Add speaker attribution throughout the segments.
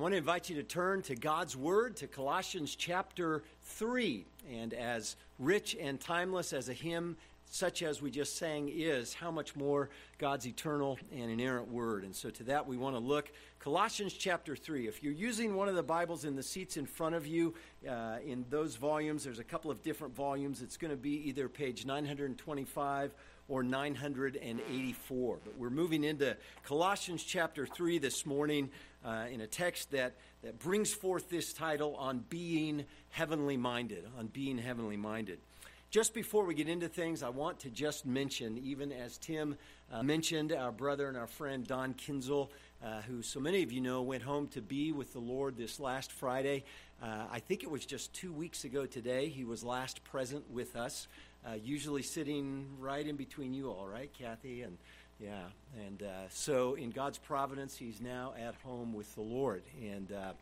Speaker 1: want to invite you to turn to God's Word, to Colossians chapter 3. And as rich and timeless as a hymn such as we just sang is, how much more God's eternal and inerrant Word. And so to that we want to look. Colossians chapter 3. If you're using one of the Bibles in the seats in front of you, uh, in those volumes, there's a couple of different volumes. It's going to be either page 925 or 984. But we're moving into Colossians chapter 3 this morning uh, in a text that, that brings forth this title on being heavenly minded, on being heavenly minded. Just before we get into things, I want to just mention, even as Tim uh, mentioned, our brother and our friend Don Kinzel, uh, who so many of you know went home to be with the Lord this last Friday. Uh, I think it was just two weeks ago today. He was last present with us uh, usually sitting right in between you all, right, Kathy? And yeah, and uh, so in God's providence, he's now at home with the Lord, and uh,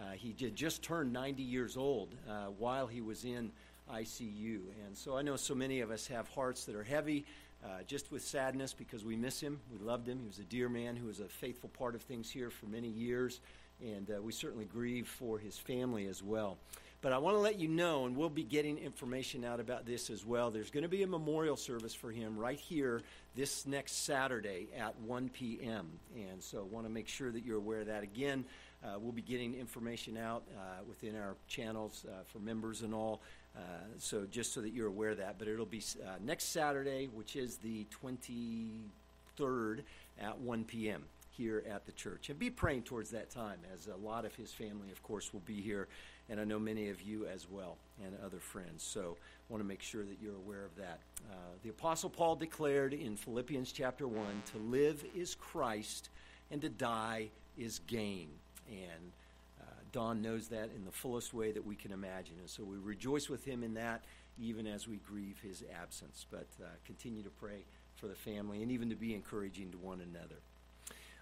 Speaker 1: uh he did just turned 90 years old uh, while he was in ICU, and so I know so many of us have hearts that are heavy. Uh, just with sadness because we miss him. We loved him. He was a dear man who was a faithful part of things here for many years, and we certainly grieve for his family as well. But I want to let you know, and we'll be getting information out about this as well. There's going to be a memorial service for him right here this next Saturday at 1 p.m. And so I want to make sure that you're aware of that. Again, uh, we'll be getting information out uh, within our channels uh, for members and all. Uh, so just so that you're aware of that. But it'll be uh, next Saturday, which is the 23rd at 1 p.m here at the church. And be praying towards that time, as a lot of his family, of course, will be here and I know many of you as well and other friends. So I want to make sure that you're aware of that. Uh, the Apostle Paul declared in Philippians chapter 1 to live is Christ and to die is gain. And uh, Don knows that in the fullest way that we can imagine. And so we rejoice with him in that, even as we grieve his absence. But uh, continue to pray for the family and even to be encouraging to one another.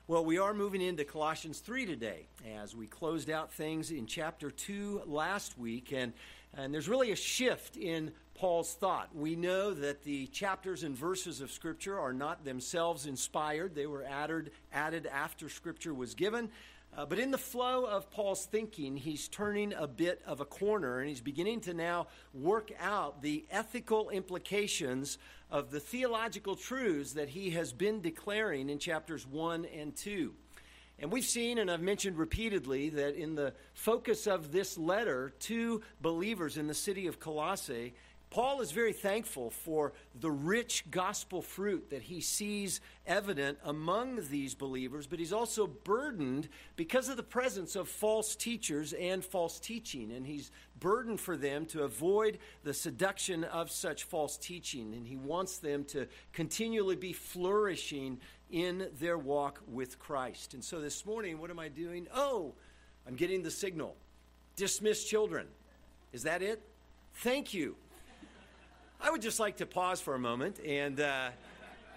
Speaker 1: Well, we are moving into Colossians 3 today as we closed out things in chapter 2 last week. And, and there's really a shift in Paul's thought. We know that the chapters and verses of Scripture are not themselves inspired, they were added, added after Scripture was given. Uh, but in the flow of Paul's thinking, he's turning a bit of a corner and he's beginning to now work out the ethical implications of the theological truths that he has been declaring in chapters 1 and 2. And we've seen, and I've mentioned repeatedly, that in the focus of this letter to believers in the city of Colossae Paul is very thankful for the rich gospel fruit that he sees evident among these believers, but he's also burdened because of the presence of false teachers and false teaching. And he's burdened for them to avoid the seduction of such false teaching. And he wants them to continually be flourishing in their walk with Christ. And so this morning, what am I doing? Oh, I'm getting the signal. Dismiss children. Is that it? Thank you. I would just like to pause for a moment and uh,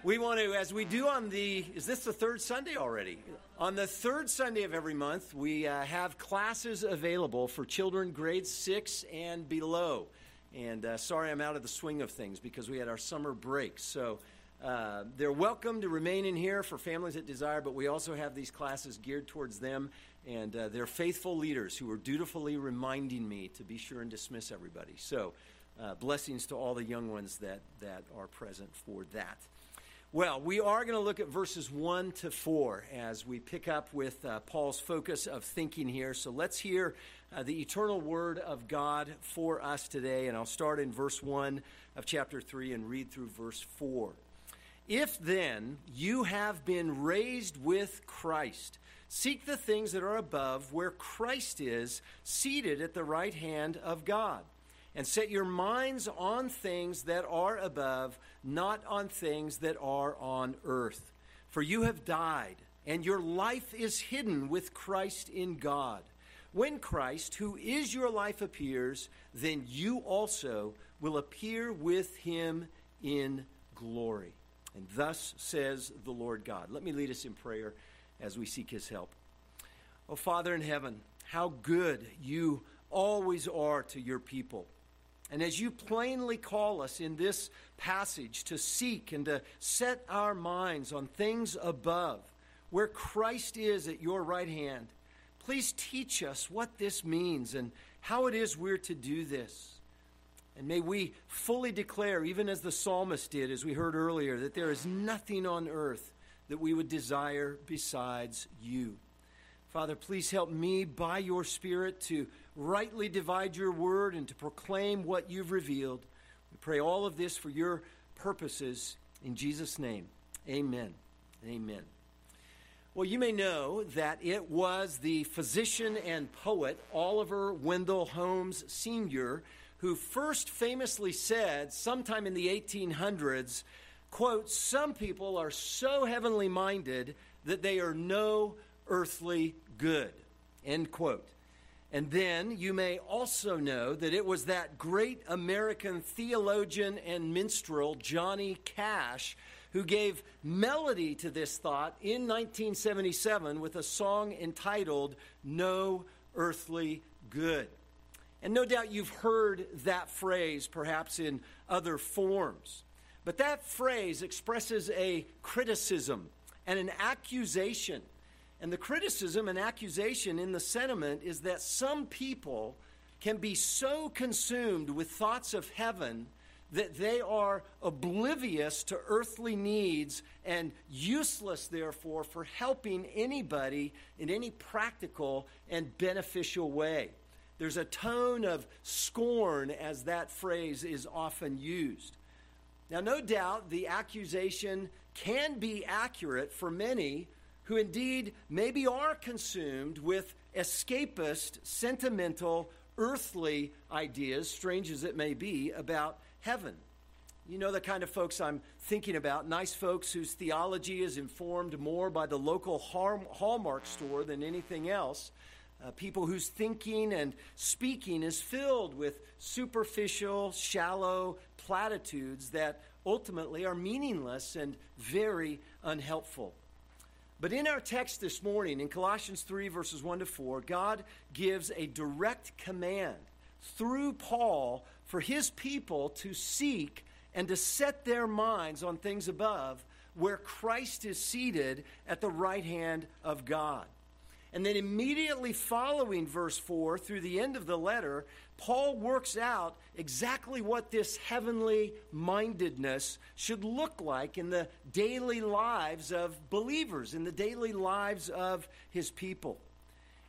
Speaker 1: we want to, as we do on the, is this the third Sunday already? On the third Sunday of every month, we uh, have classes available for children grades six and below. And uh, sorry, I'm out of the swing of things because we had our summer break. So uh, they're welcome to remain in here for families that desire, but we also have these classes geared towards them. And uh, they're faithful leaders who are dutifully reminding me to be sure and dismiss everybody. So, uh, blessings to all the young ones that, that are present for that. Well, we are going to look at verses 1 to 4 as we pick up with uh, Paul's focus of thinking here. So let's hear uh, the eternal word of God for us today. And I'll start in verse 1 of chapter 3 and read through verse 4. If then you have been raised with Christ, seek the things that are above, where Christ is, seated at the right hand of God and set your minds on things that are above, not on things that are on earth. For you have died, and your life is hidden with Christ in God. When Christ, who is your life, appears, then you also will appear with him in glory. And thus says the Lord God. Let me lead us in prayer as we seek his help. Oh, Father in heaven, how good you always are to your people. And as you plainly call us in this passage to seek and to set our minds on things above, where Christ is at your right hand, Please teach us what this means and how it is we're to do this. And may we fully declare, even as the psalmist did, as we heard earlier, that there is nothing on earth that we would desire besides you. Father, please help me by your Spirit to rightly divide your word and to proclaim what you've revealed. We pray all of this for your purposes in Jesus' name. Amen. Amen. Well, you may know that it was the physician and poet Oliver Wendell Holmes Sr. who first famously said, sometime in the 1800s, quote, Some people are so heavenly minded that they are no earthly good, end quote. And then you may also know that it was that great American theologian and minstrel, Johnny Cash, who gave melody to this thought in 1977 with a song entitled No Earthly Good. And no doubt you've heard that phrase perhaps in other forms. But that phrase expresses a criticism and an accusation and the criticism and accusation in the sentiment is that some people can be so consumed with thoughts of heaven that they are oblivious to earthly needs and useless, therefore, for helping anybody in any practical and beneficial way. There's a tone of scorn as that phrase is often used. Now, no doubt the accusation can be accurate for many who indeed maybe are consumed with escapist, sentimental, earthly ideas, strange as it may be, about heaven. You know the kind of folks I'm thinking about nice folks whose theology is informed more by the local Hallmark store than anything else. Uh, people whose thinking and speaking is filled with superficial, shallow platitudes that ultimately are meaningless and very unhelpful. But in our text this morning, in Colossians 3, verses 1 to 4, God gives a direct command through Paul for his people to seek and to set their minds on things above, where Christ is seated at the right hand of God. And then immediately following verse 4 through the end of the letter, Paul works out exactly what this heavenly mindedness should look like in the daily lives of believers, in the daily lives of his people.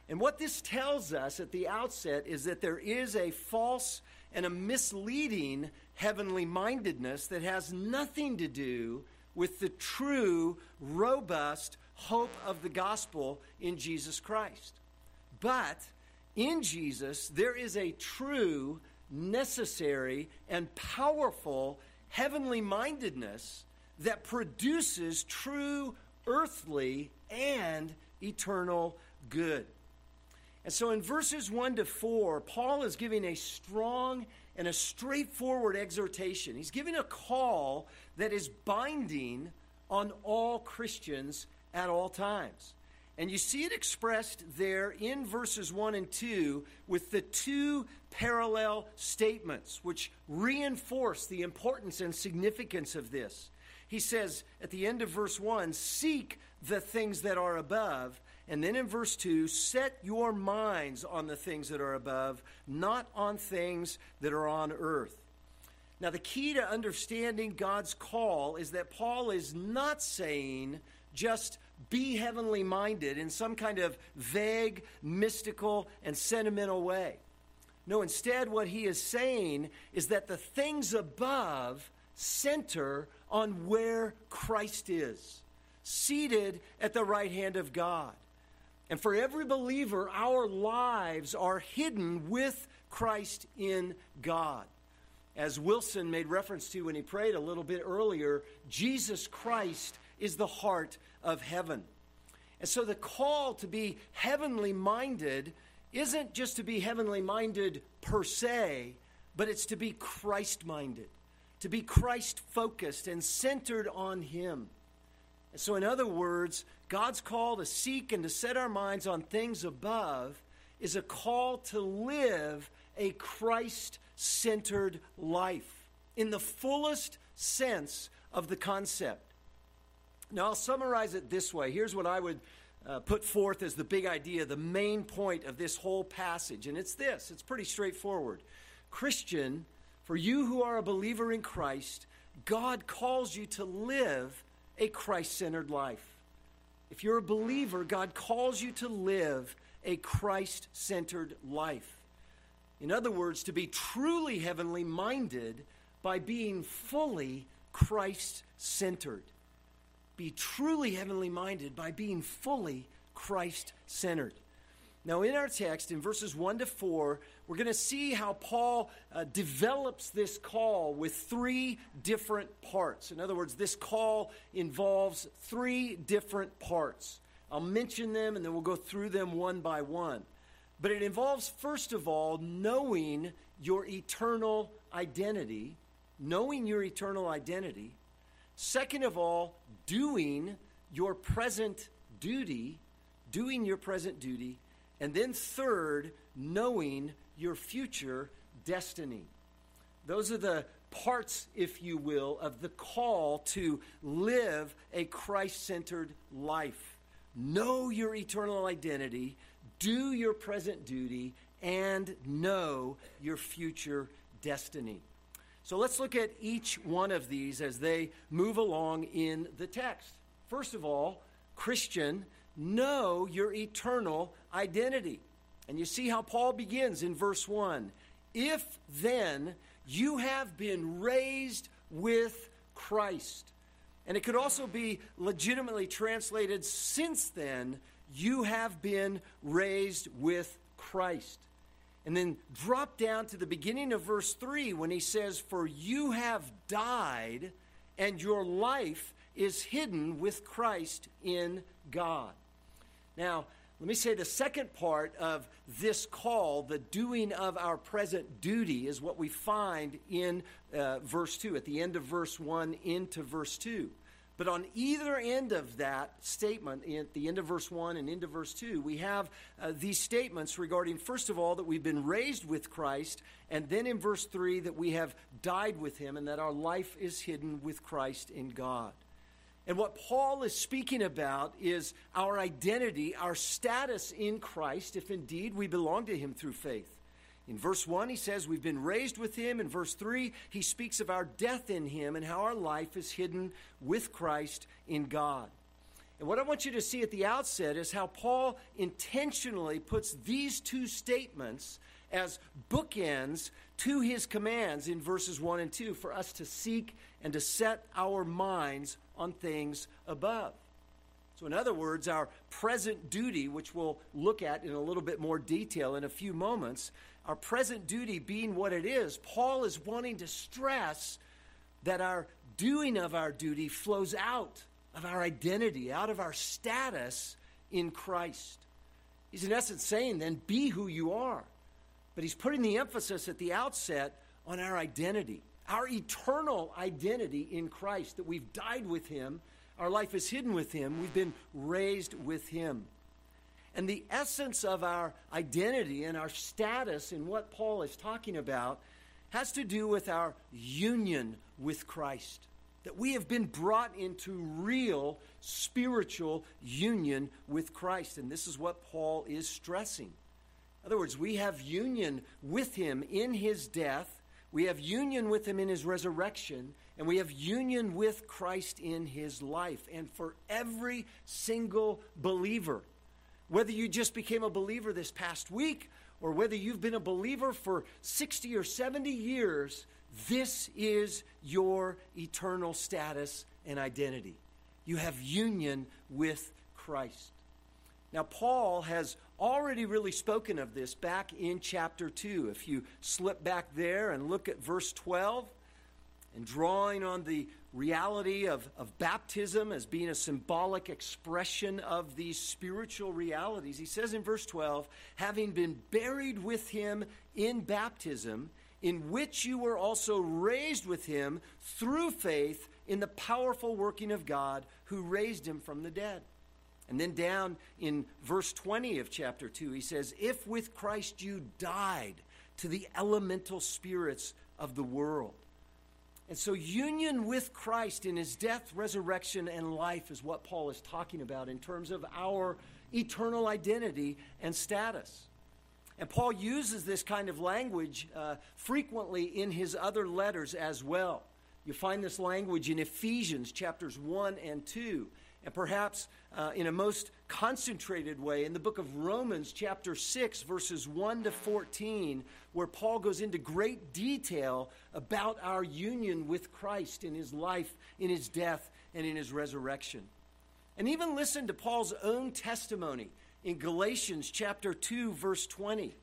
Speaker 1: And what this tells us at the outset is that there is a false and a misleading heavenly mindedness that has nothing to do with the true, robust hope of the gospel in Jesus Christ. But in Jesus, there is a true, necessary, and powerful heavenly mindedness that produces true earthly and eternal good. And so in verses 1 to 4, Paul is giving a strong and a straightforward exhortation. He's giving a call that is binding on all Christians at all times. And you see it expressed there in verses 1 and 2 with the two parallel statements which reinforce the importance and significance of this. He says at the end of verse 1, Seek the things that are above. And then in verse 2, Set your minds on the things that are above, not on things that are on earth. Now, the key to understanding God's call is that Paul is not saying just be heavenly minded in some kind of vague, mystical, and sentimental way. No, instead, what he is saying is that the things above center on where Christ is, seated at the right hand of God. And for every believer, our lives are hidden with Christ in God. As Wilson made reference to when he prayed a little bit earlier, Jesus Christ is the heart of heaven. And so the call to be heavenly minded isn't just to be heavenly minded per se, but it's to be Christ minded, to be Christ focused and centered on Him. And so, in other words, God's call to seek and to set our minds on things above is a call to live a Christ centered life in the fullest sense of the concept. Now, I'll summarize it this way. Here's what I would uh, put forth as the big idea, the main point of this whole passage. And it's this it's pretty straightforward. Christian, for you who are a believer in Christ, God calls you to live a Christ centered life. If you're a believer, God calls you to live a Christ centered life. In other words, to be truly heavenly minded by being fully Christ centered. Be truly heavenly minded by being fully Christ centered. Now, in our text, in verses 1 to 4, we're going to see how Paul uh, develops this call with three different parts. In other words, this call involves three different parts. I'll mention them and then we'll go through them one by one. But it involves, first of all, knowing your eternal identity, knowing your eternal identity. Second of all, doing your present duty, doing your present duty. And then third, knowing your future destiny. Those are the parts, if you will, of the call to live a Christ centered life. Know your eternal identity, do your present duty, and know your future destiny. So let's look at each one of these as they move along in the text. First of all, Christian, know your eternal identity. And you see how Paul begins in verse 1. If then you have been raised with Christ. And it could also be legitimately translated, since then you have been raised with Christ. And then drop down to the beginning of verse 3 when he says, For you have died, and your life is hidden with Christ in God. Now, let me say the second part of this call, the doing of our present duty, is what we find in uh, verse 2, at the end of verse 1 into verse 2. But on either end of that statement, at the end of verse 1 and into verse 2, we have uh, these statements regarding, first of all, that we've been raised with Christ, and then in verse 3, that we have died with him, and that our life is hidden with Christ in God. And what Paul is speaking about is our identity, our status in Christ, if indeed we belong to him through faith. In verse 1, he says we've been raised with him. In verse 3, he speaks of our death in him and how our life is hidden with Christ in God. And what I want you to see at the outset is how Paul intentionally puts these two statements as bookends to his commands in verses 1 and 2 for us to seek and to set our minds on things above. So, in other words, our present duty, which we'll look at in a little bit more detail in a few moments, our present duty being what it is, Paul is wanting to stress that our doing of our duty flows out of our identity, out of our status in Christ. He's in essence saying, then, be who you are. But he's putting the emphasis at the outset on our identity our eternal identity in Christ, that we've died with Him, our life is hidden with Him, we've been raised with Him. And the essence of our identity and our status in what Paul is talking about has to do with our union with Christ. That we have been brought into real spiritual union with Christ. And this is what Paul is stressing. In other words, we have union with him in his death we have union with him in his resurrection, and we have union with Christ in his life. And for every single believer, whether you just became a believer this past week or whether you've been a believer for 60 or 70 years, this is your eternal status and identity. You have union with Christ. Now, Paul has already really spoken of this back in chapter 2. If you slip back there and look at verse 12, and drawing on the reality of, of baptism as being a symbolic expression of these spiritual realities, he says in verse 12, having been buried with him in baptism, in which you were also raised with him through faith in the powerful working of God who raised him from the dead. And then down in verse 20 of chapter 2, he says, If with Christ you died to the elemental spirits of the world. And so, union with Christ in his death, resurrection, and life is what Paul is talking about in terms of our eternal identity and status. And Paul uses this kind of language uh, frequently in his other letters as well. You find this language in Ephesians chapters 1 and 2 and perhaps uh, in a most concentrated way in the book of Romans, chapter 6, verses 1 to 14, where Paul goes into great detail about our union with Christ in his life, in his death, and in his resurrection. And even listen to Paul's own testimony in Galatians chapter 2, verse 20.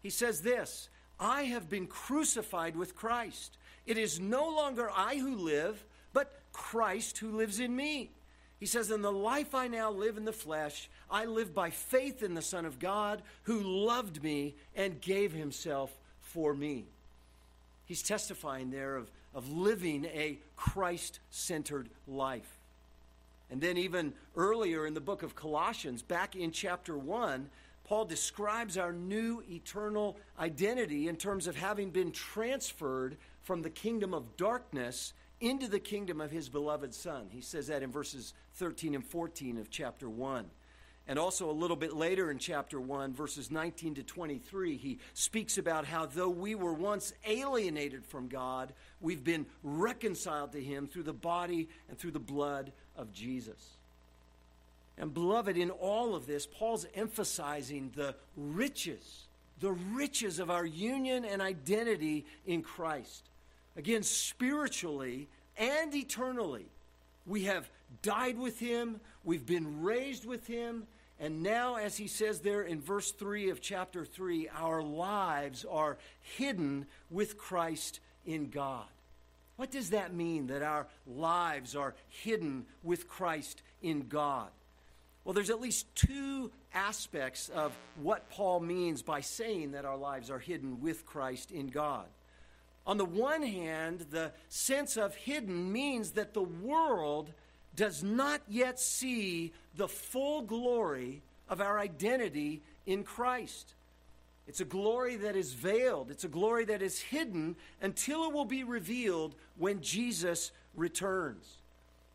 Speaker 1: He says this I have been crucified with Christ. It is no longer I who live, but Christ who lives in me. He says, In the life I now live in the flesh, I live by faith in the Son of God who loved me and gave himself for me. He's testifying there of, of living a Christ centered life. And then, even earlier in the book of Colossians, back in chapter 1, Paul describes our new eternal identity in terms of having been transferred from the kingdom of darkness into the kingdom of his beloved Son. He says that in verses 13 and 14 of chapter 1. And also a little bit later in chapter 1, verses 19 to 23, he speaks about how though we were once alienated from God, we've been reconciled to him through the body and through the blood of Jesus. And beloved, in all of this, Paul's emphasizing the riches, the riches of our union and identity in Christ. Again, spiritually and eternally, we have died with him, we've been raised with him, and now, as he says there in verse 3 of chapter 3, our lives are hidden with Christ in God. What does that mean, that our lives are hidden with Christ in God? Well, there's at least two aspects of what Paul means by saying that our lives are hidden with Christ in God. On the one hand, the sense of hidden means that the world does not yet see the full glory of our identity in Christ. It's a glory that is veiled, it's a glory that is hidden until it will be revealed when Jesus returns.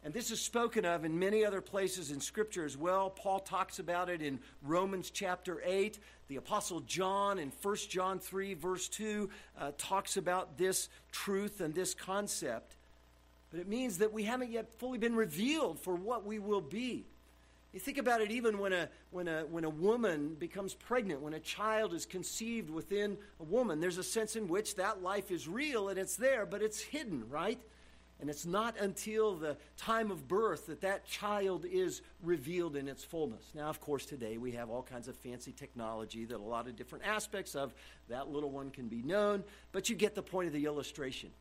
Speaker 1: And this is spoken of in many other places in Scripture as well. Paul talks about it in Romans chapter 8. The Apostle John in 1 John 3, verse 2, uh, talks about this truth and this concept. But it means that we haven't yet fully been revealed for what we will be. You think about it even when a, when, a, when a woman becomes pregnant, when a child is conceived within a woman, there's a sense in which that life is real and it's there, but it's hidden, right? And it's not until the time of birth that that child is revealed in its fullness. Now, of course, today we have all kinds of fancy technology that a lot of different aspects of that little one can be known, but you get the point of the illustration.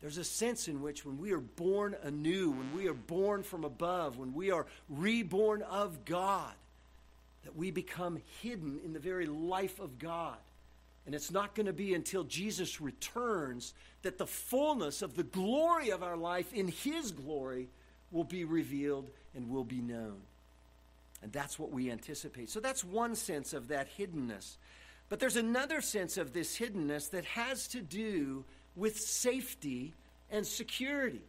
Speaker 1: There's a sense in which when we are born anew, when we are born from above, when we are reborn of God, that we become hidden in the very life of God. And it's not going to be until Jesus returns that the fullness of the glory of our life in His glory will be revealed and will be known. And that's what we anticipate. So that's one sense of that hiddenness. But there's another sense of this hiddenness that has to do with safety and security.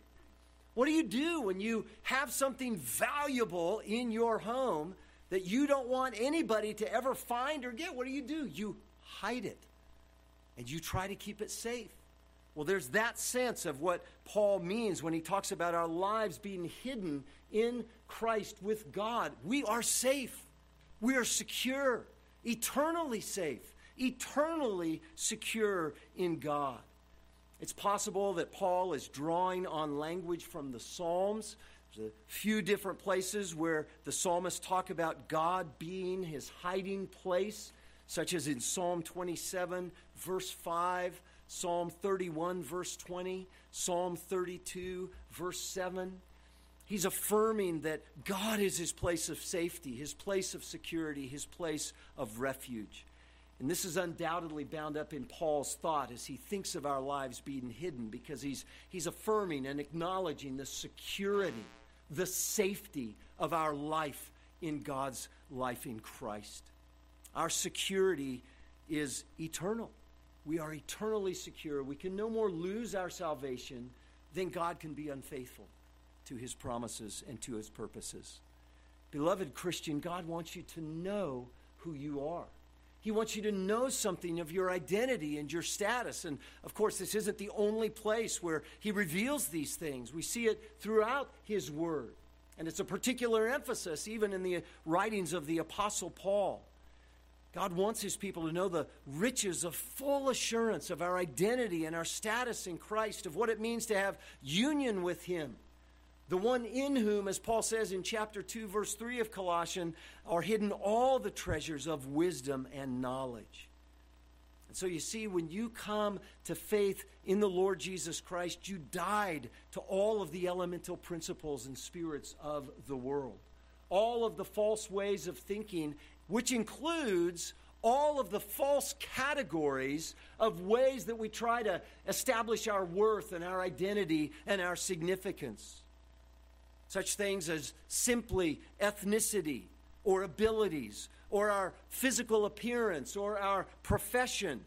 Speaker 1: What do you do when you have something valuable in your home that you don't want anybody to ever find or get? What do you do? You hide it and you try to keep it safe. Well, there's that sense of what Paul means when he talks about our lives being hidden in Christ with God. We are safe, we are secure, eternally safe, eternally secure in God. It's possible that Paul is drawing on language from the Psalms. There's a few different places where the psalmists talk about God being his hiding place such as in Psalm 27, verse 5, Psalm 31, verse 20, Psalm 32, verse 7. He's affirming that God is his place of safety, his place of security, his place of refuge. And this is undoubtedly bound up in Paul's thought as he thinks of our lives being hidden because he's, he's affirming and acknowledging the security, the safety of our life in God's life in Christ. Our security is eternal. We are eternally secure. We can no more lose our salvation than God can be unfaithful to his promises and to his purposes. Beloved Christian, God wants you to know who you are. He wants you to know something of your identity and your status. And of course, this isn't the only place where He reveals these things. We see it throughout His Word. And it's a particular emphasis even in the writings of the Apostle Paul. God wants His people to know the riches of full assurance of our identity and our status in Christ, of what it means to have union with Him the one in whom, as Paul says in chapter 2, verse 3 of Colossians, are hidden all the treasures of wisdom and knowledge. And so you see, when you come to faith in the Lord Jesus Christ, you died to all of the elemental principles and spirits of the world, all of the false ways of thinking, which includes all of the false categories of ways that we try to establish our worth and our identity and our significance. Such things as simply ethnicity or abilities or our physical appearance or our profession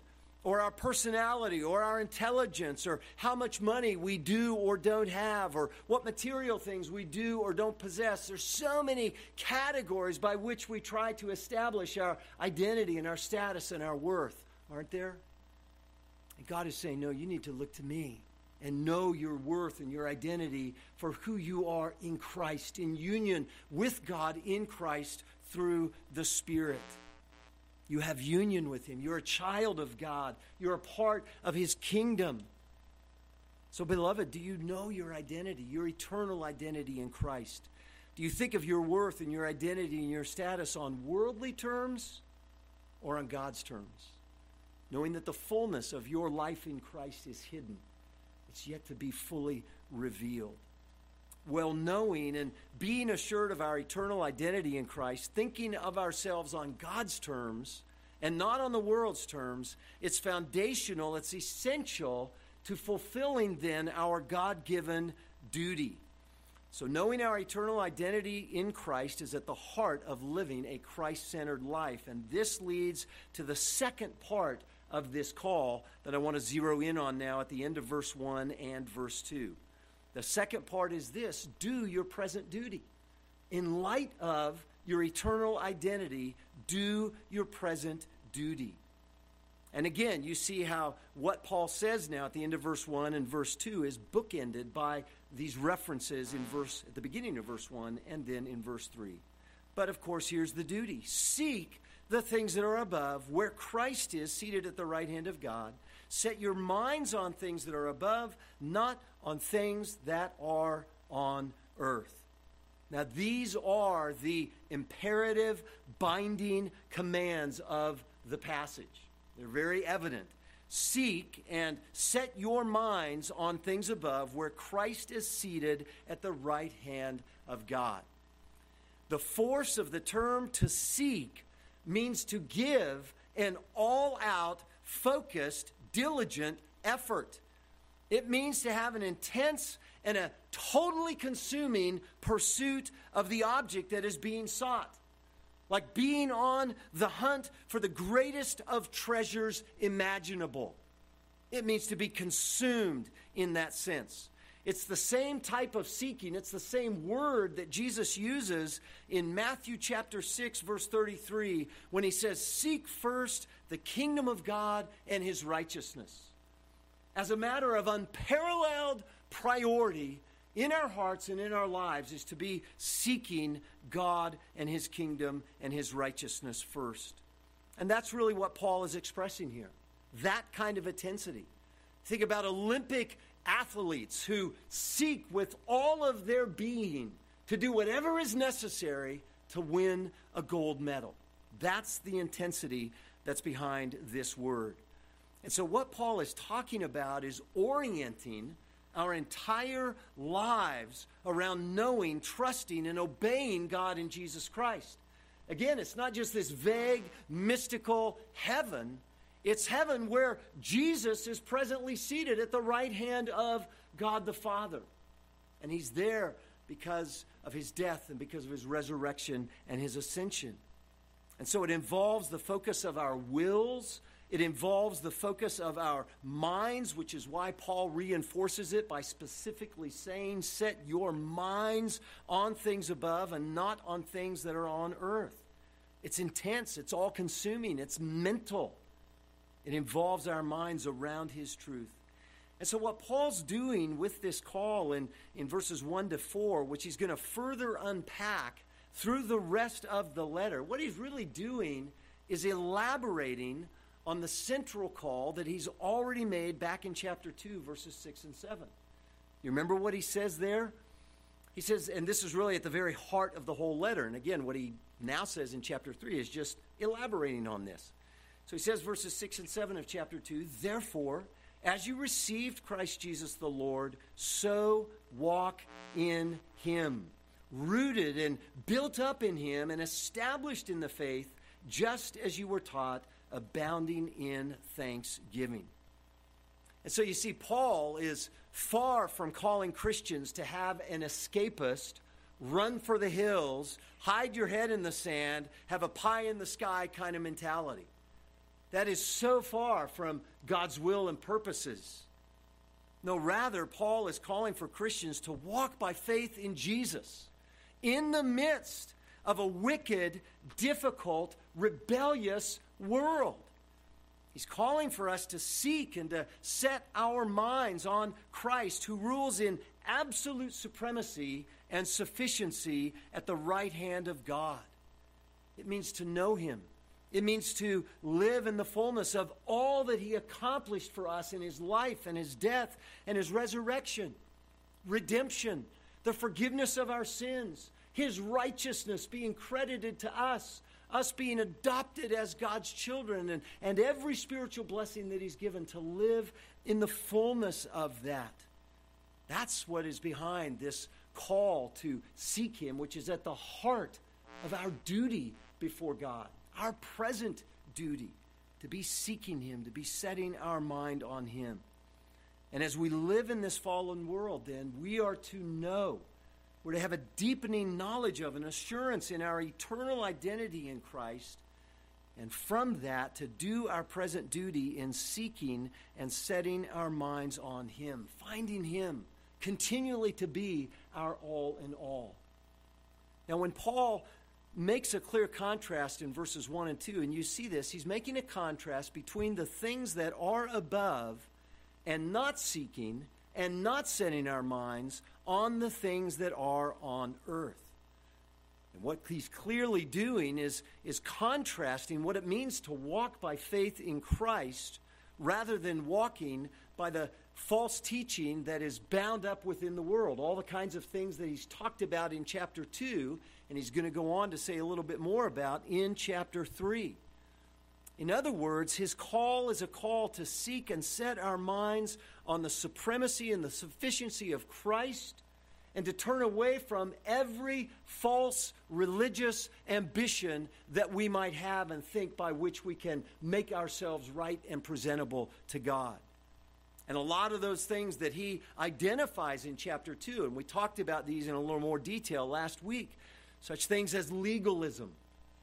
Speaker 1: or our personality or our intelligence or how much money we do or don't have or what material things we do or don't possess. There's so many categories by which we try to establish our identity and our status and our worth, aren't there? And God is saying, No, you need to look to me and know your worth and your identity for who you are in Christ, in union with God in Christ through the Spirit. You have union with Him. You're a child of God, you're a part of His kingdom. So, beloved, do you know your identity, your eternal identity in Christ? Do you think of your worth and your identity and your status on worldly terms or on God's terms? Knowing that the fullness of your life in Christ is hidden it's yet to be fully revealed. Well, knowing and being assured of our eternal identity in Christ, thinking of ourselves on God's terms and not on the world's terms, it's foundational, it's essential to fulfilling then our God given duty. So, knowing our eternal identity in Christ is at the heart of living a Christ centered life. And this leads to the second part of this call that I want to zero in on now at the end of verse 1 and verse 2. The second part is this do your present duty. In light of your eternal identity, do your present duty. And again, you see how what Paul says now at the end of verse 1 and verse 2 is bookended by these references in verse at the beginning of verse 1 and then in verse 3. But of course, here's the duty. Seek the things that are above, where Christ is seated at the right hand of God. Set your minds on things that are above, not on things that are on earth. Now, these are the imperative, binding commands of the passage. They're very evident. Seek and set your minds on things above, where Christ is seated at the right hand of God. The force of the term to seek means to give an all out, focused, diligent effort. It means to have an intense and a totally consuming pursuit of the object that is being sought. Like being on the hunt for the greatest of treasures imaginable. It means to be consumed in that sense. It's the same type of seeking. It's the same word that Jesus uses in Matthew chapter 6 verse 33 when he says seek first the kingdom of God and his righteousness. As a matter of unparalleled priority in our hearts and in our lives is to be seeking God and his kingdom and his righteousness first. And that's really what Paul is expressing here. That kind of intensity. Think about Olympic athletes who seek with all of their being to do whatever is necessary to win a gold medal. That's the intensity that's behind this word. And so, what Paul is talking about is orienting our entire lives around knowing, trusting, and obeying God in Jesus Christ. Again, it's not just this vague, mystical heaven it's heaven where Jesus is presently seated at the right hand of God the Father. And he's there because of his death and because of his resurrection and his ascension. And so it involves the focus of our wills, It involves the focus of our minds, which is why Paul reinforces it by specifically saying, Set your minds on things above and not on things that are on earth. It's intense, it's all consuming, it's mental. It involves our minds around his truth. And so, what Paul's doing with this call in, in verses 1 to 4, which he's going to further unpack through the rest of the letter, what he's really doing is elaborating on the central call that he's already made back in chapter 2, verses 6 and 7. You remember what he says there? He says, and this is really at the very heart of the whole letter. And again, what he now says in chapter 3 is just elaborating on this. So he says, verses 6 and 7 of chapter 2 Therefore, as you received Christ Jesus the Lord, so walk in him, rooted and built up in him and established in the faith, just as you were taught abounding in thanksgiving. And so you see, Paul is far from calling Christians to have an escapist, run for the hills, hide your head in the sand, have a pie in the sky kind of mentality. That is so far from God's will and purposes. No, rather, Paul is calling for Christians to walk by faith in Jesus in the midst of a wicked, difficult, rebellious world. He's calling for us to seek and to set our minds on Christ, who rules in absolute supremacy and sufficiency at the right hand of God. It means to know Him. It means to live in the fullness of all that He accomplished for us in His life and His death and His resurrection, redemption, the forgiveness of our sins, His righteousness being credited to us, us being adopted as God's children, and, and every spiritual blessing that He's given to live in the fullness of that. That's what is behind this call to seek Him, which is at the heart of our duty before God, our present duty to be seeking Him, to be setting our mind on Him. And as we live in this fallen world, then we are to know we're to have a deepening knowledge of and assurance in our eternal identity in Christ. And from that, to do our present duty in seeking and setting our minds on Him, finding Him, continually to be our all in all. Now, when Paul makes a clear contrast in verses 1 and 2, and you see this, he's making a contrast between the things that are above and not seeking and not setting our minds on the things that are on earth. And what he's clearly doing is, is contrasting what it means to walk by faith in Christ rather than walking by the false teaching that is bound up within the world. All the kinds of things that he's talked about in chapter 2, and he's going to go on to say a little bit more about in chapter 3. In other words, his call is a call to seek and set our minds on the supremacy and the sufficiency of Christ and to turn away from every false religious ambition that we might have and think by which we can make ourselves right and presentable to God. And a lot of those things that he identifies in chapter 2, and we talked about these in a little more detail last week, such things as legalism,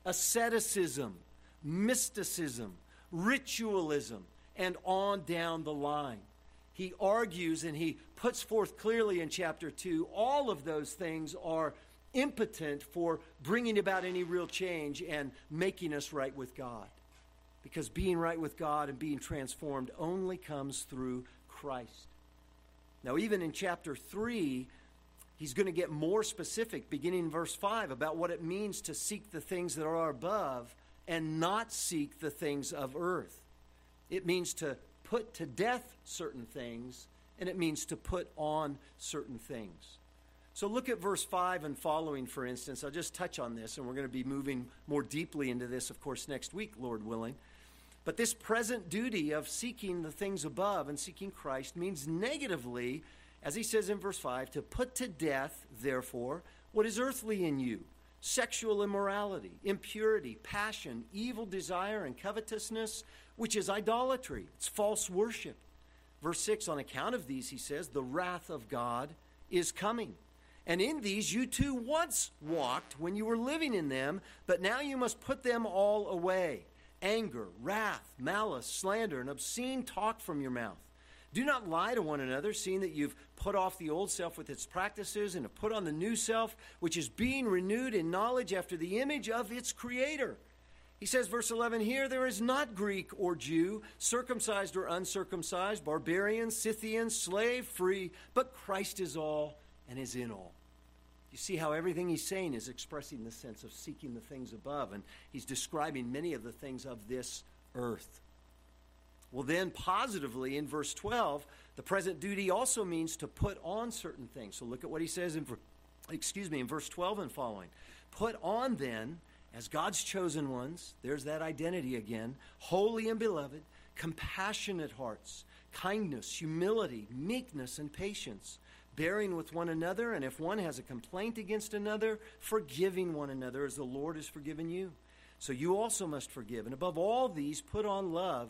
Speaker 1: asceticism, mysticism, ritualism, and on down the line. He argues and he puts forth clearly in chapter 2 all of those things are impotent for bringing about any real change and making us right with God. Because being right with God and being transformed only comes through Christ. Now, even in chapter 3, he's going to get more specific, beginning in verse 5, about what it means to seek the things that are above and not seek the things of earth. It means to put to death certain things, and it means to put on certain things. So look at verse 5 and following, for instance. I'll just touch on this, and we're going to be moving more deeply into this, of course, next week, Lord willing. But this present duty of seeking the things above and seeking Christ means negatively, as he says in verse 5, to put to death, therefore, what is earthly in you sexual immorality, impurity, passion, evil desire, and covetousness, which is idolatry. It's false worship. Verse 6 On account of these, he says, the wrath of God is coming. And in these you too once walked when you were living in them, but now you must put them all away anger, wrath, malice, slander, and obscene talk from your mouth. Do not lie to one another, seeing that you've put off the old self with its practices and have put on the new self, which is being renewed in knowledge after the image of its creator. He says, verse 11 here, there is not Greek or Jew, circumcised or uncircumcised, barbarian, Scythian, slave, free, but Christ is all and is in all. You see how everything he's saying is expressing the sense of seeking the things above, and he's describing many of the things of this earth. Well, then, positively, in verse 12, the present duty also means to put on certain things. So look at what he says in, excuse me, in verse 12 and following. Put on then, as God's chosen ones, there's that identity again, holy and beloved, compassionate hearts, kindness, humility, meekness, and patience bearing with one another, and if one has a complaint against another, forgiving one another as the Lord has forgiven you. So you also must forgive. And above all these, put on love,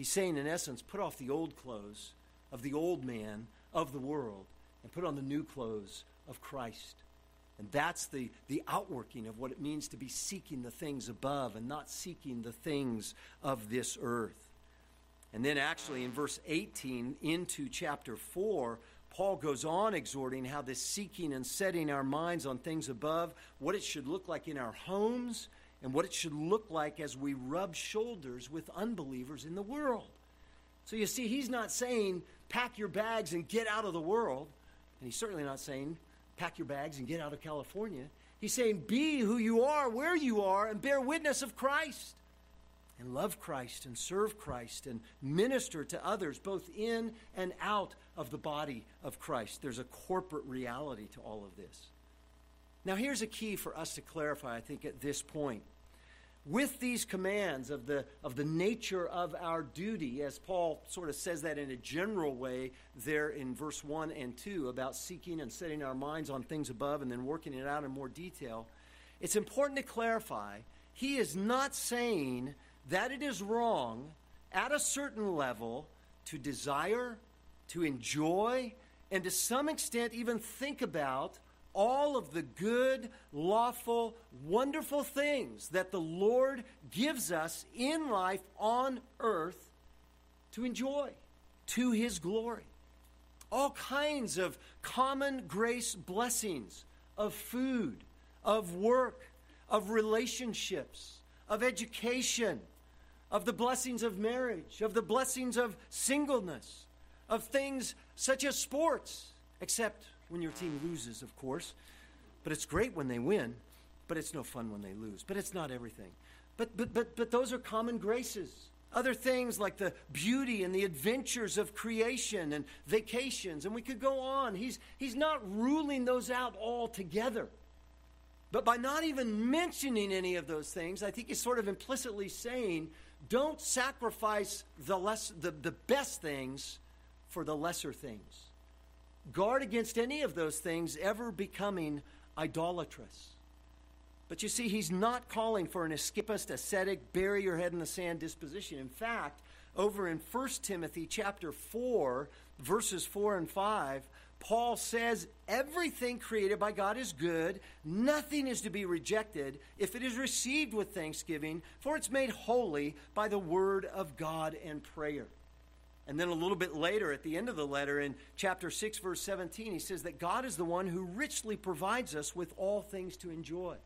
Speaker 1: He's saying, in essence, put off the old clothes of the old man of the world and put on the new clothes of Christ. And that's the, the outworking of what it means to be seeking the things above and not seeking the things of this earth. And then, actually, in verse 18 into chapter 4, Paul goes on exhorting how this seeking and setting our minds on things above, what it should look like in our homes, and what it should look like as we rub shoulders with unbelievers in the world. So you see, he's not saying pack your bags and get out of the world, and he's certainly not saying pack your bags and get out of California. He's saying be who you are, where you are, and bear witness of Christ and love Christ and serve Christ and minister to others, both in and out of the body of Christ. There's a corporate reality to all of this. Now, here's a key for us to clarify, I think, at this point. With these commands of the, of the nature of our duty, as Paul sort of says that in a general way there in verse 1 and 2 about seeking and setting our minds on things above and then working it out in more detail, it's important to clarify he is not saying that it is wrong at a certain level to desire, to enjoy, and to some extent even think about all of the good, lawful, wonderful things that the Lord gives us in life on earth to enjoy to His glory. All kinds of common grace blessings of food, of work, of relationships, of education, of the blessings of marriage, of the blessings of singleness, of things such as sports, except when your team loses, of course. But it's great when they win, but it's no fun when they lose. But it's not everything. But, but, but, but those are common graces. Other things like the beauty and the adventures of creation and vacations, and we could go on. He's, he's not ruling those out altogether. But by not even mentioning any of those things, I think he's sort of implicitly saying don't sacrifice the, less, the, the best things for the lesser things. Guard against any of those things ever becoming idolatrous. But you see, he's not calling for an escapist, ascetic, bury your head in the sand disposition. In fact, over in 1 Timothy chapter 4, verses 4 and 5, Paul says everything created by God is good. Nothing is to be rejected if it is received with thanksgiving, for it's made holy by the word of God and prayer. And then a little bit later, at the end of the letter, in chapter 6, verse 17, he says that God is the one who richly provides us with all things to enjoy.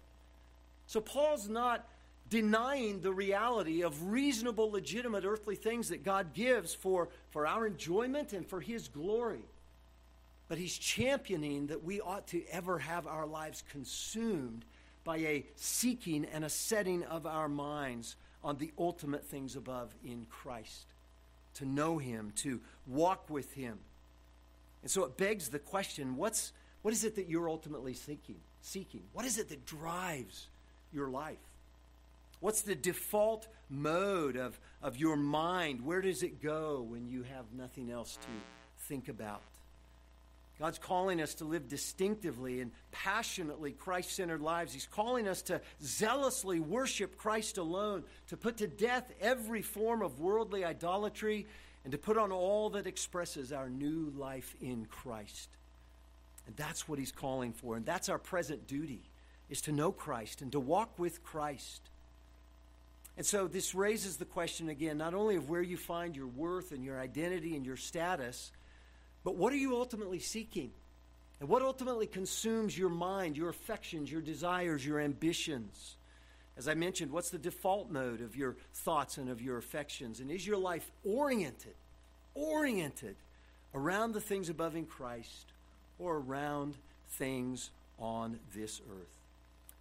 Speaker 1: So Paul's not denying the reality of reasonable, legitimate earthly things that God gives for, for our enjoyment and for his glory. But he's championing that we ought to ever have our lives consumed by a seeking and a setting of our minds on the ultimate things above in Christ, to know him, to walk with him. And so it begs the question what's, what is it that you're ultimately seeking? seeking? What is it that drives your life? What's the default mode of, of your mind? Where does it go when you have nothing else to think about? God's calling us to live distinctively and passionately Christ centered lives. He's calling us to zealously worship Christ alone, to put to death every form of worldly idolatry, and to put on all that expresses our new life in Christ. And that's what He's calling for. And that's our present duty, is to know Christ and to walk with Christ. And so this raises the question again, not only of where you find your worth and your identity and your status but what are you ultimately seeking? And what ultimately consumes your mind, your affections, your desires, your ambitions? As I mentioned, what's the default mode of your thoughts and of your affections? And is your life oriented, oriented around the things above in Christ or around things on this earth?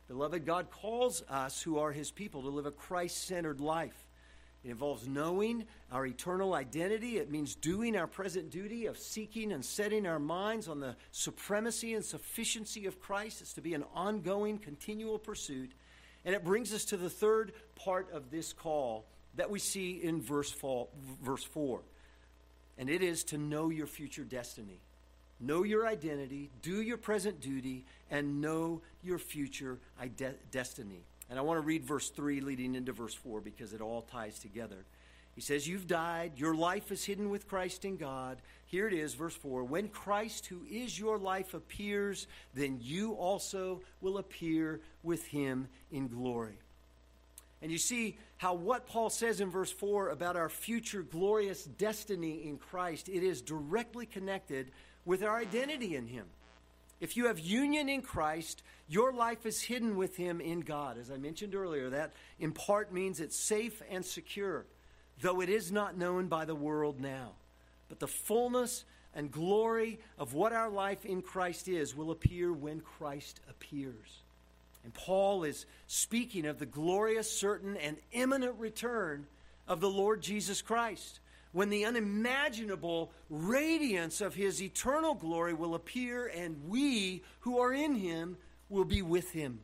Speaker 1: Beloved, God calls us who are his people to live a Christ centered life. It involves knowing our eternal identity. It means doing our present duty of seeking and setting our minds on the supremacy and sufficiency of Christ. It's to be an ongoing, continual pursuit. And it brings us to the third part of this call that we see in verse 4. And it is to know your future destiny. Know your identity, do your present duty, and know your future ide- destiny. And I want to read verse 3 leading into verse 4 because it all ties together. He says, You've died, your life is hidden with Christ in God. Here it is, verse 4 When Christ, who is your life, appears, then you also will appear with him in glory. And you see how what Paul says in verse 4 about our future glorious destiny in Christ, it is directly connected with our identity in him. If you have union in Christ, your life is hidden with Him in God. As I mentioned earlier, that in part means it's safe and secure, though it is not known by the world now. But the fullness and glory of what our life in Christ is will appear when Christ appears. And Paul is speaking of the glorious, certain, and imminent return of the Lord Jesus Christ when the unimaginable radiance of his eternal glory will appear, and we who are in him will be with him.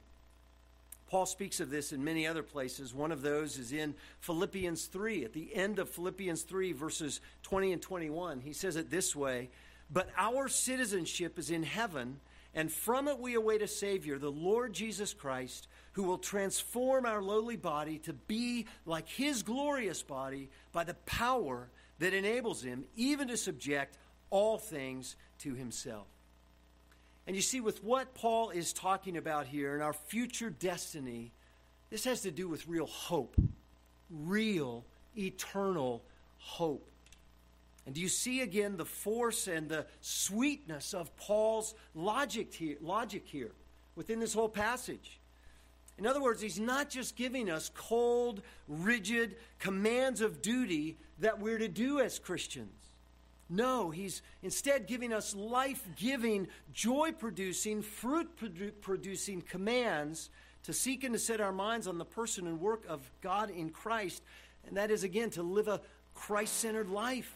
Speaker 1: Paul speaks of this in many other places. One of those is in Philippians 3, at the end of Philippians 3, verses 20 and 21. He says it this way But our citizenship is in heaven, and from it we await a Savior, the Lord Jesus Christ, who will transform our lowly body to be like his glorious body by the power that enables him even to subject all things to himself. And you see, with what Paul is talking about here in our future destiny, this has to do with real hope, real, eternal hope. And do you see again the force and the sweetness of Paul's logic here, logic here within this whole passage? In other words, he's not just giving us cold, rigid commands of duty that we're to do as Christians. No, he's instead giving us life giving, joy producing, fruit producing commands to seek and to set our minds on the person and work of God in Christ. And that is, again, to live a Christ centered life.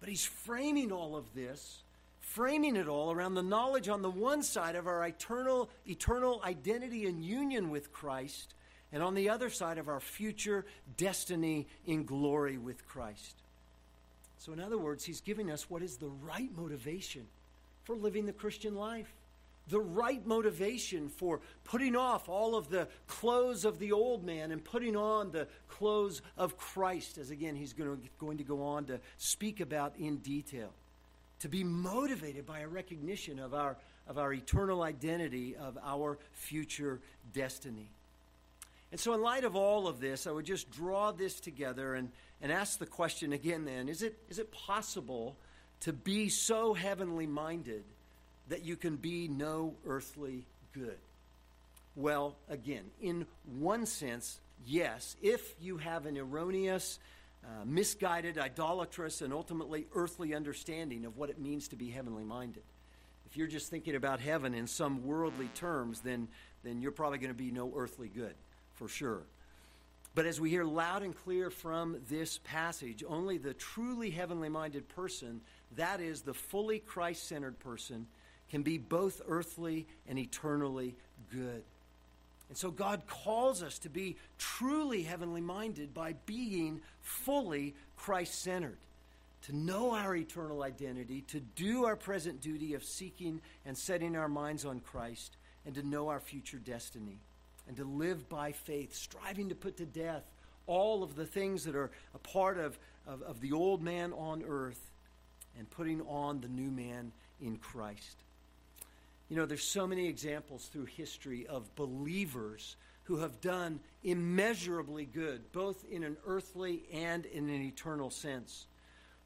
Speaker 1: But he's framing all of this, framing it all around the knowledge on the one side of our eternal, eternal identity and union with Christ, and on the other side of our future destiny in glory with Christ. So, in other words, he's giving us what is the right motivation for living the Christian life. The right motivation for putting off all of the clothes of the old man and putting on the clothes of Christ, as again he's going to, going to go on to speak about in detail. To be motivated by a recognition of our, of our eternal identity, of our future destiny. And so, in light of all of this, I would just draw this together and, and ask the question again then is it, is it possible to be so heavenly minded that you can be no earthly good? Well, again, in one sense, yes, if you have an erroneous, uh, misguided, idolatrous, and ultimately earthly understanding of what it means to be heavenly minded. If you're just thinking about heaven in some worldly terms, then, then you're probably going to be no earthly good for sure. But as we hear loud and clear from this passage, only the truly heavenly minded person, that is, the fully Christ centered person, can be both earthly and eternally good. And so God calls us to be truly heavenly minded by being fully Christ centered, to know our eternal identity, to do our present duty of seeking and setting our minds on Christ, and to know our future destiny, and to live by faith, striving to put to death all of the things that are a part of, of, of the old man on earth and putting on the new man in Christ. You know, there's so many examples through history of believers who have done immeasurably good, both in an earthly and in an eternal sense.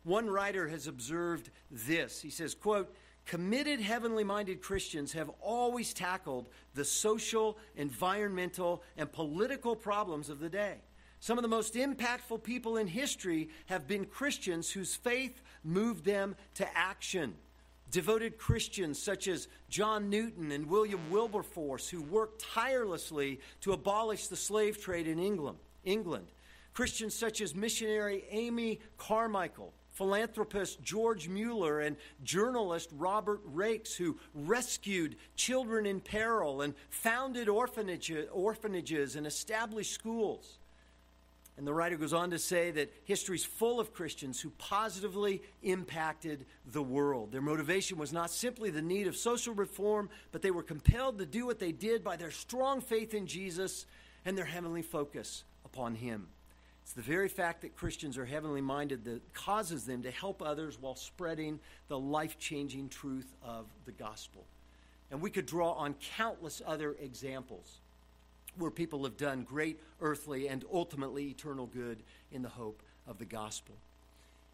Speaker 1: One writer has observed this. He says, quote, committed heavenly minded Christians have always tackled the social, environmental, and political problems of the day. Some of the most impactful people in history have been Christians whose faith moved them to action devoted Christians such as John Newton and William Wilberforce, who worked tirelessly to abolish the slave trade in England. England. Christians such as missionary Amy Carmichael, philanthropist George Mueller, and journalist Robert Raikes, who rescued children in peril and founded orphanages, orphanages and established schools. And the writer goes on to say that history is full of Christians who positively impacted the world. Their motivation was not simply the need of social reform, but they were compelled to do what they did by their strong faith in Jesus and their heavenly focus upon Him. It's the very fact that Christians are heavenly minded that causes them to help others while spreading the life changing truth of the gospel. And we could draw on countless other examples where people have done great earthly and ultimately eternal good in the hope of the gospel.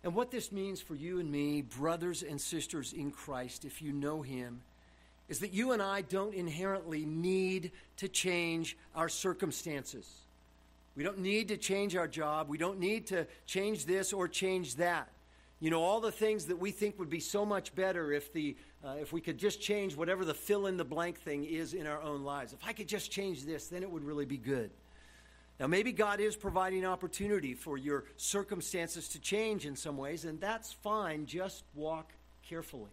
Speaker 1: And what this means for you and me, brothers and sisters in Christ, if you know Him, is that you and I don't inherently need to change our circumstances. We don't need to change our job. We don't need to change this or change that. You know, all the things that we think would be so much better if, the, uh, if we could just change whatever the fill in the blank thing is in our own lives. If I could just change this, then it would really be good. Now, maybe God is providing opportunity for your circumstances to change in some ways, and that's fine. Just walk carefully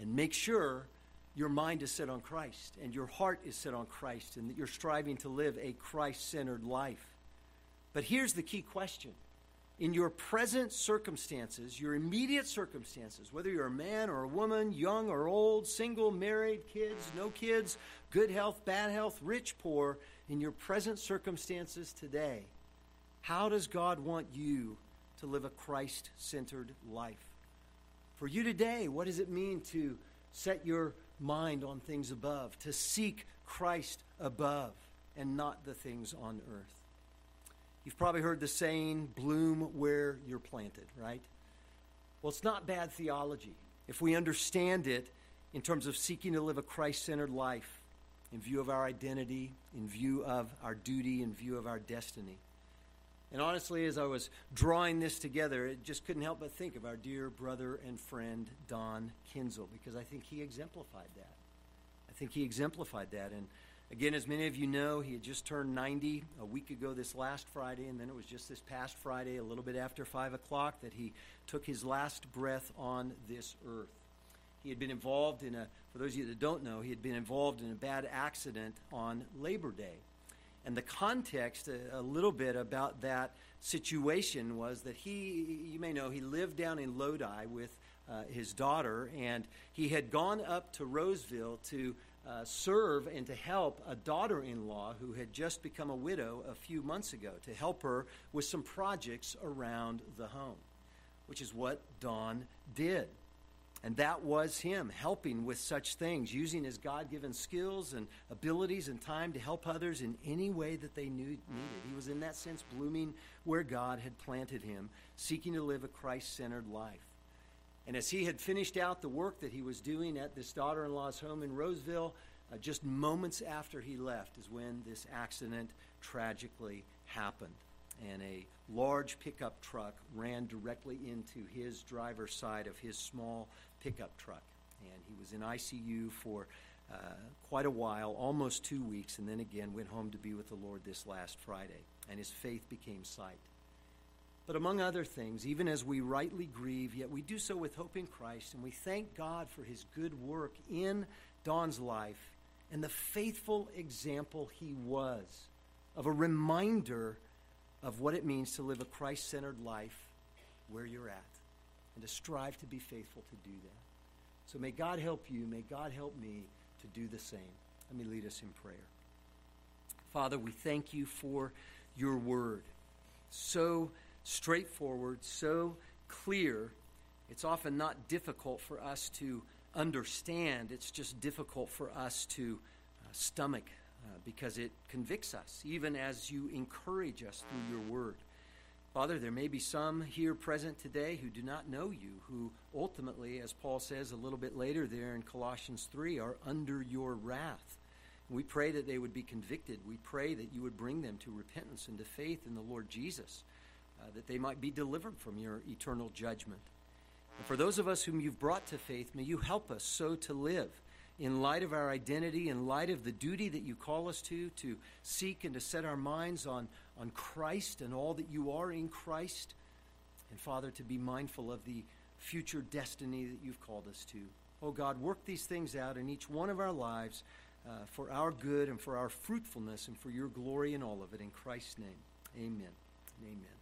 Speaker 1: and make sure your mind is set on Christ and your heart is set on Christ and that you're striving to live a Christ centered life. But here's the key question in your present circumstances, your immediate circumstances, whether you're a man or a woman, young or old, single, married, kids, no kids, good health, bad health, rich, poor, in your present circumstances today, how does God want you to live a Christ centered life? For you today, what does it mean to set your mind on things above, to seek Christ above and not the things on earth? You've probably heard the saying, bloom where you're planted, right? Well, it's not bad theology if we understand it in terms of seeking to live a Christ centered life in view of our identity, in view of our duty, in view of our destiny. And honestly, as I was drawing this together, it just couldn't help but think of our dear brother and friend, Don Kinzel, because I think he exemplified that. I think he exemplified that. And Again, as many of you know, he had just turned 90 a week ago this last Friday, and then it was just this past Friday, a little bit after 5 o'clock, that he took his last breath on this earth. He had been involved in a, for those of you that don't know, he had been involved in a bad accident on Labor Day. And the context, a, a little bit about that situation was that he, you may know, he lived down in Lodi with uh, his daughter, and he had gone up to Roseville to uh, serve and to help a daughter in law who had just become a widow a few months ago, to help her with some projects around the home, which is what Don did. And that was him helping with such things, using his God given skills and abilities and time to help others in any way that they knew, needed. He was, in that sense, blooming where God had planted him, seeking to live a Christ centered life. And as he had finished out the work that he was doing at this daughter in law's home in Roseville, uh, just moments after he left is when this accident tragically happened. And a large pickup truck ran directly into his driver's side of his small pickup truck. And he was in ICU for uh, quite a while, almost two weeks, and then again went home to be with the Lord this last Friday. And his faith became sight. But among other things, even as we rightly grieve, yet we do so with hope in Christ, and we thank God for his good work in Don's life and the faithful example he was of a reminder of what it means to live a Christ centered life where you're at and to strive to be faithful to do that. So may God help you. May God help me to do the same. Let me lead us in prayer. Father, we thank you for your word. So straightforward, so clear. It's often not difficult for us to understand, it's just difficult for us to uh, stomach uh, because it convicts us, even as you encourage us through your word. Father, there may be some here present today who do not know you, who ultimately, as Paul says a little bit later there in Colossians 3, are under your wrath. We pray that they would be convicted. We pray that you would bring them to repentance and to faith in the Lord Jesus, uh, that they might be delivered from your eternal judgment. And for those of us whom you've brought to faith, may you help us so to live in light of our identity, in light of the duty that you call us to, to seek and to set our minds on, on Christ and all that you are in Christ. And Father, to be mindful of the future destiny that you've called us to. Oh God, work these things out in each one of our lives uh, for our good and for our fruitfulness and for your glory in all of it. In Christ's name, amen. Amen.